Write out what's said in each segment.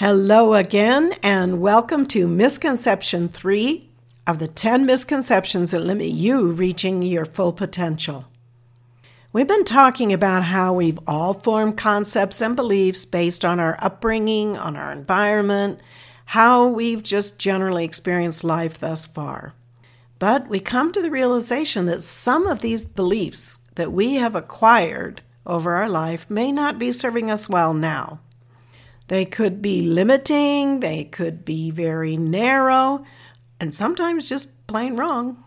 Hello again, and welcome to Misconception 3 of the 10 misconceptions that limit you reaching your full potential. We've been talking about how we've all formed concepts and beliefs based on our upbringing, on our environment, how we've just generally experienced life thus far. But we come to the realization that some of these beliefs that we have acquired over our life may not be serving us well now. They could be limiting, they could be very narrow, and sometimes just plain wrong.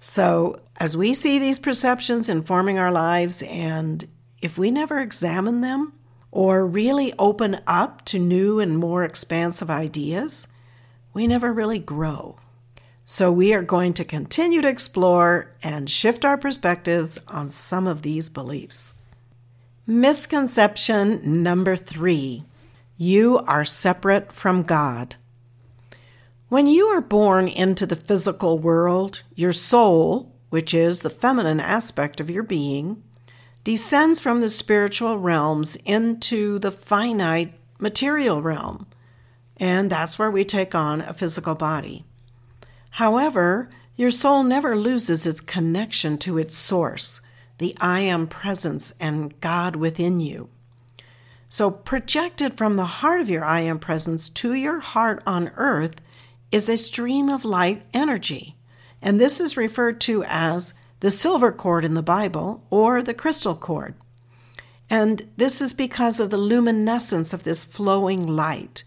So, as we see these perceptions informing our lives, and if we never examine them or really open up to new and more expansive ideas, we never really grow. So, we are going to continue to explore and shift our perspectives on some of these beliefs. Misconception number three you are separate from God. When you are born into the physical world, your soul, which is the feminine aspect of your being, descends from the spiritual realms into the finite material realm. And that's where we take on a physical body. However, your soul never loses its connection to its source, the I am presence and God within you. So, projected from the heart of your I am presence to your heart on earth is a stream of light energy. And this is referred to as the silver cord in the Bible or the crystal cord. And this is because of the luminescence of this flowing light.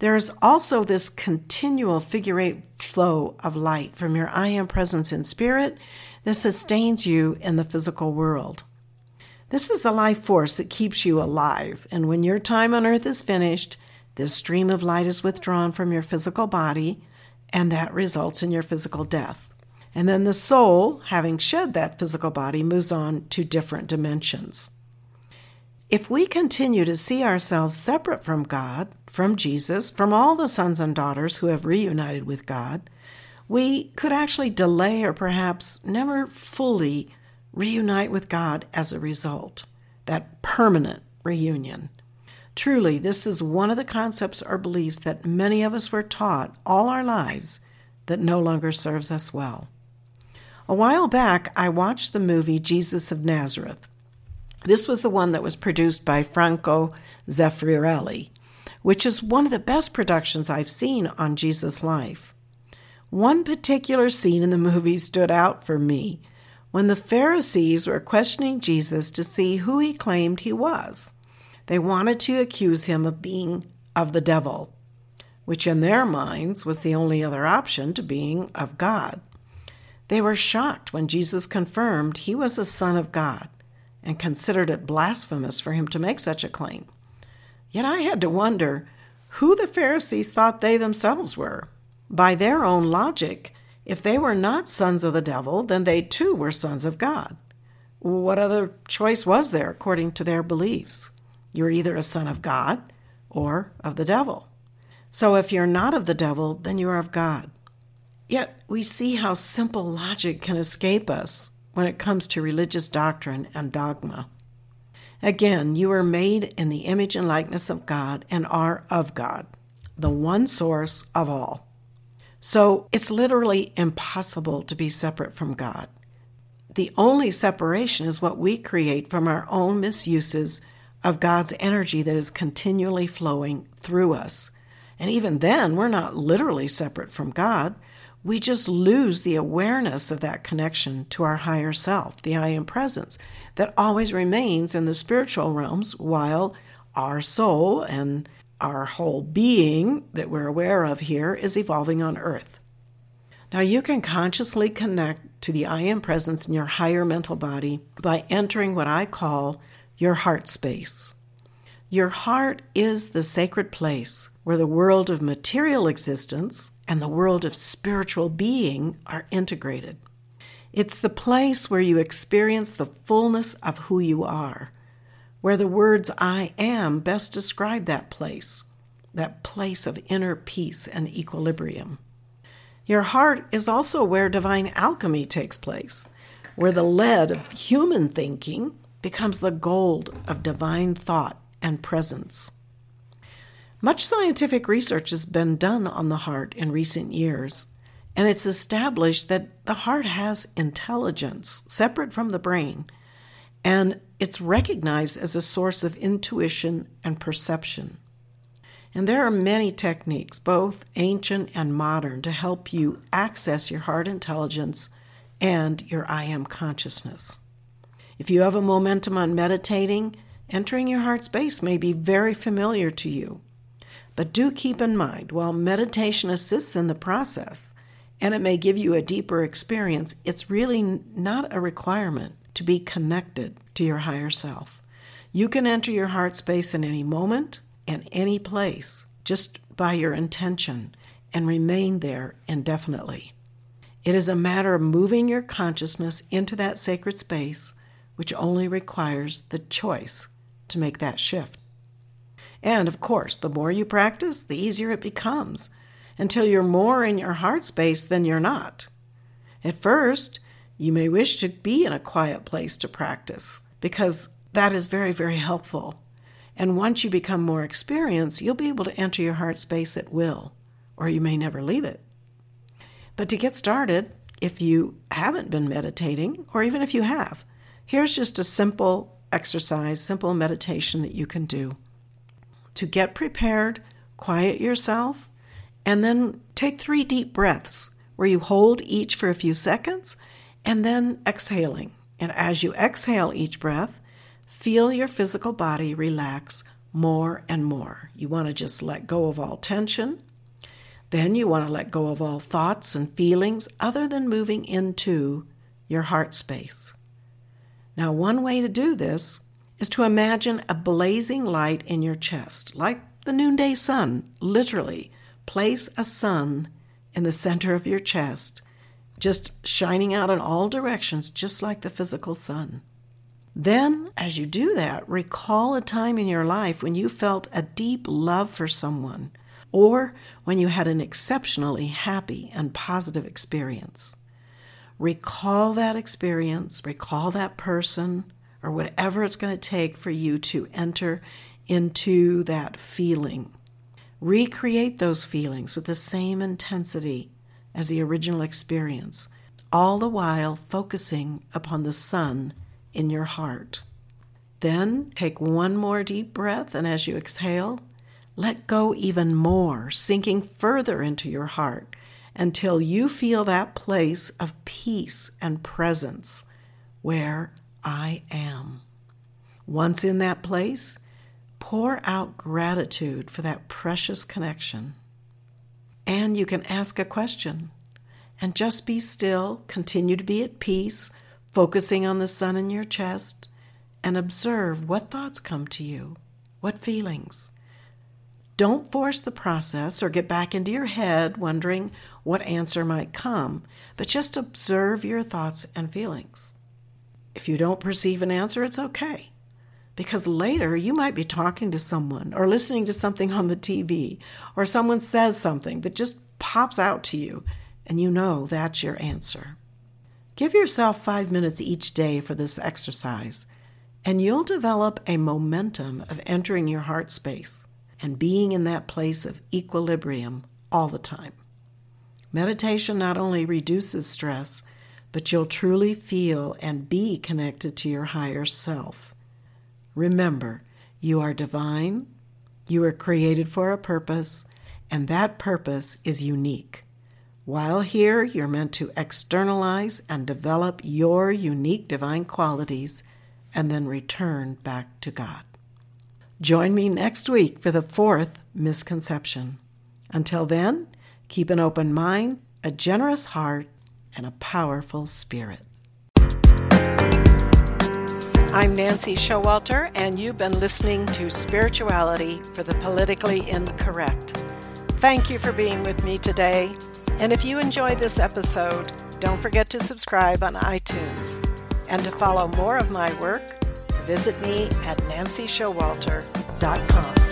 There is also this continual figure eight flow of light from your I am presence in spirit that sustains you in the physical world. This is the life force that keeps you alive, and when your time on earth is finished, this stream of light is withdrawn from your physical body, and that results in your physical death. And then the soul, having shed that physical body, moves on to different dimensions. If we continue to see ourselves separate from God, from Jesus, from all the sons and daughters who have reunited with God, we could actually delay or perhaps never fully reunite with God as a result, that permanent reunion. Truly, this is one of the concepts or beliefs that many of us were taught all our lives that no longer serves us well. A while back, I watched the movie Jesus of Nazareth. This was the one that was produced by Franco Zeffirelli, which is one of the best productions I've seen on Jesus' life. One particular scene in the movie stood out for me when the Pharisees were questioning Jesus to see who he claimed he was. They wanted to accuse him of being of the devil, which in their minds was the only other option to being of God. They were shocked when Jesus confirmed he was a son of God and considered it blasphemous for him to make such a claim. Yet I had to wonder who the Pharisees thought they themselves were. By their own logic, if they were not sons of the devil, then they too were sons of God. What other choice was there according to their beliefs? You're either a son of God or of the devil. So if you're not of the devil, then you are of God. Yet we see how simple logic can escape us when it comes to religious doctrine and dogma. Again, you are made in the image and likeness of God and are of God, the one source of all. So it's literally impossible to be separate from God. The only separation is what we create from our own misuses of God's energy that is continually flowing through us. And even then, we're not literally separate from God. We just lose the awareness of that connection to our higher self, the I am presence, that always remains in the spiritual realms while our soul and our whole being that we're aware of here is evolving on earth. Now, you can consciously connect to the I am presence in your higher mental body by entering what I call your heart space. Your heart is the sacred place where the world of material existence and the world of spiritual being are integrated. It's the place where you experience the fullness of who you are, where the words I am best describe that place, that place of inner peace and equilibrium. Your heart is also where divine alchemy takes place, where the lead of human thinking becomes the gold of divine thought and presence. Much scientific research has been done on the heart in recent years, and it's established that the heart has intelligence separate from the brain, and it's recognized as a source of intuition and perception. And there are many techniques, both ancient and modern, to help you access your heart intelligence and your I am consciousness. If you have a momentum on meditating, entering your heart space may be very familiar to you. But do keep in mind, while meditation assists in the process, and it may give you a deeper experience, it's really not a requirement to be connected to your higher self. You can enter your heart space in any moment and any place just by your intention and remain there indefinitely. It is a matter of moving your consciousness into that sacred space, which only requires the choice to make that shift. And of course, the more you practice, the easier it becomes until you're more in your heart space than you're not. At first, you may wish to be in a quiet place to practice because that is very, very helpful. And once you become more experienced, you'll be able to enter your heart space at will, or you may never leave it. But to get started, if you haven't been meditating, or even if you have, here's just a simple exercise, simple meditation that you can do. To get prepared, quiet yourself, and then take three deep breaths where you hold each for a few seconds and then exhaling. And as you exhale each breath, feel your physical body relax more and more. You want to just let go of all tension. Then you want to let go of all thoughts and feelings other than moving into your heart space. Now, one way to do this is to imagine a blazing light in your chest, like the noonday sun, literally Place a sun in the center of your chest, just shining out in all directions, just like the physical sun. Then, as you do that, recall a time in your life when you felt a deep love for someone or when you had an exceptionally happy and positive experience. Recall that experience, recall that person, or whatever it's going to take for you to enter into that feeling Recreate those feelings with the same intensity as the original experience, all the while focusing upon the sun in your heart. Then take one more deep breath, and as you exhale, let go even more, sinking further into your heart until you feel that place of peace and presence where I am. Once in that place, Pour out gratitude for that precious connection. And you can ask a question and just be still, continue to be at peace, focusing on the sun in your chest, and observe what thoughts come to you, what feelings. Don't force the process or get back into your head wondering what answer might come, but just observe your thoughts and feelings. If you don't perceive an answer, it's okay because later you might be talking to someone or listening to something on the TV or someone says something that just pops out to you and you know that's your answer. Give yourself five minutes each day for this exercise and you'll develop a momentum of entering your heart space and being in that place of equilibrium all the time. Meditation not only reduces stress, but you'll truly feel and be connected to your higher self. Remember, you are divine, you are created for a purpose, and that purpose is unique. While here, you're meant to externalize and develop your unique divine qualities and then return back to God. Join me next week for the fourth misconception. Until then, keep an open mind a generous heart, and a powerful spirit. I'm Nancy Showalter, and you've been listening to Spirituality for the Politically Incorrect. Thank you for being with me today. And if you enjoyed this episode, don't forget to subscribe on iTunes. And to follow more of my work, visit me at nancyshowalter.com.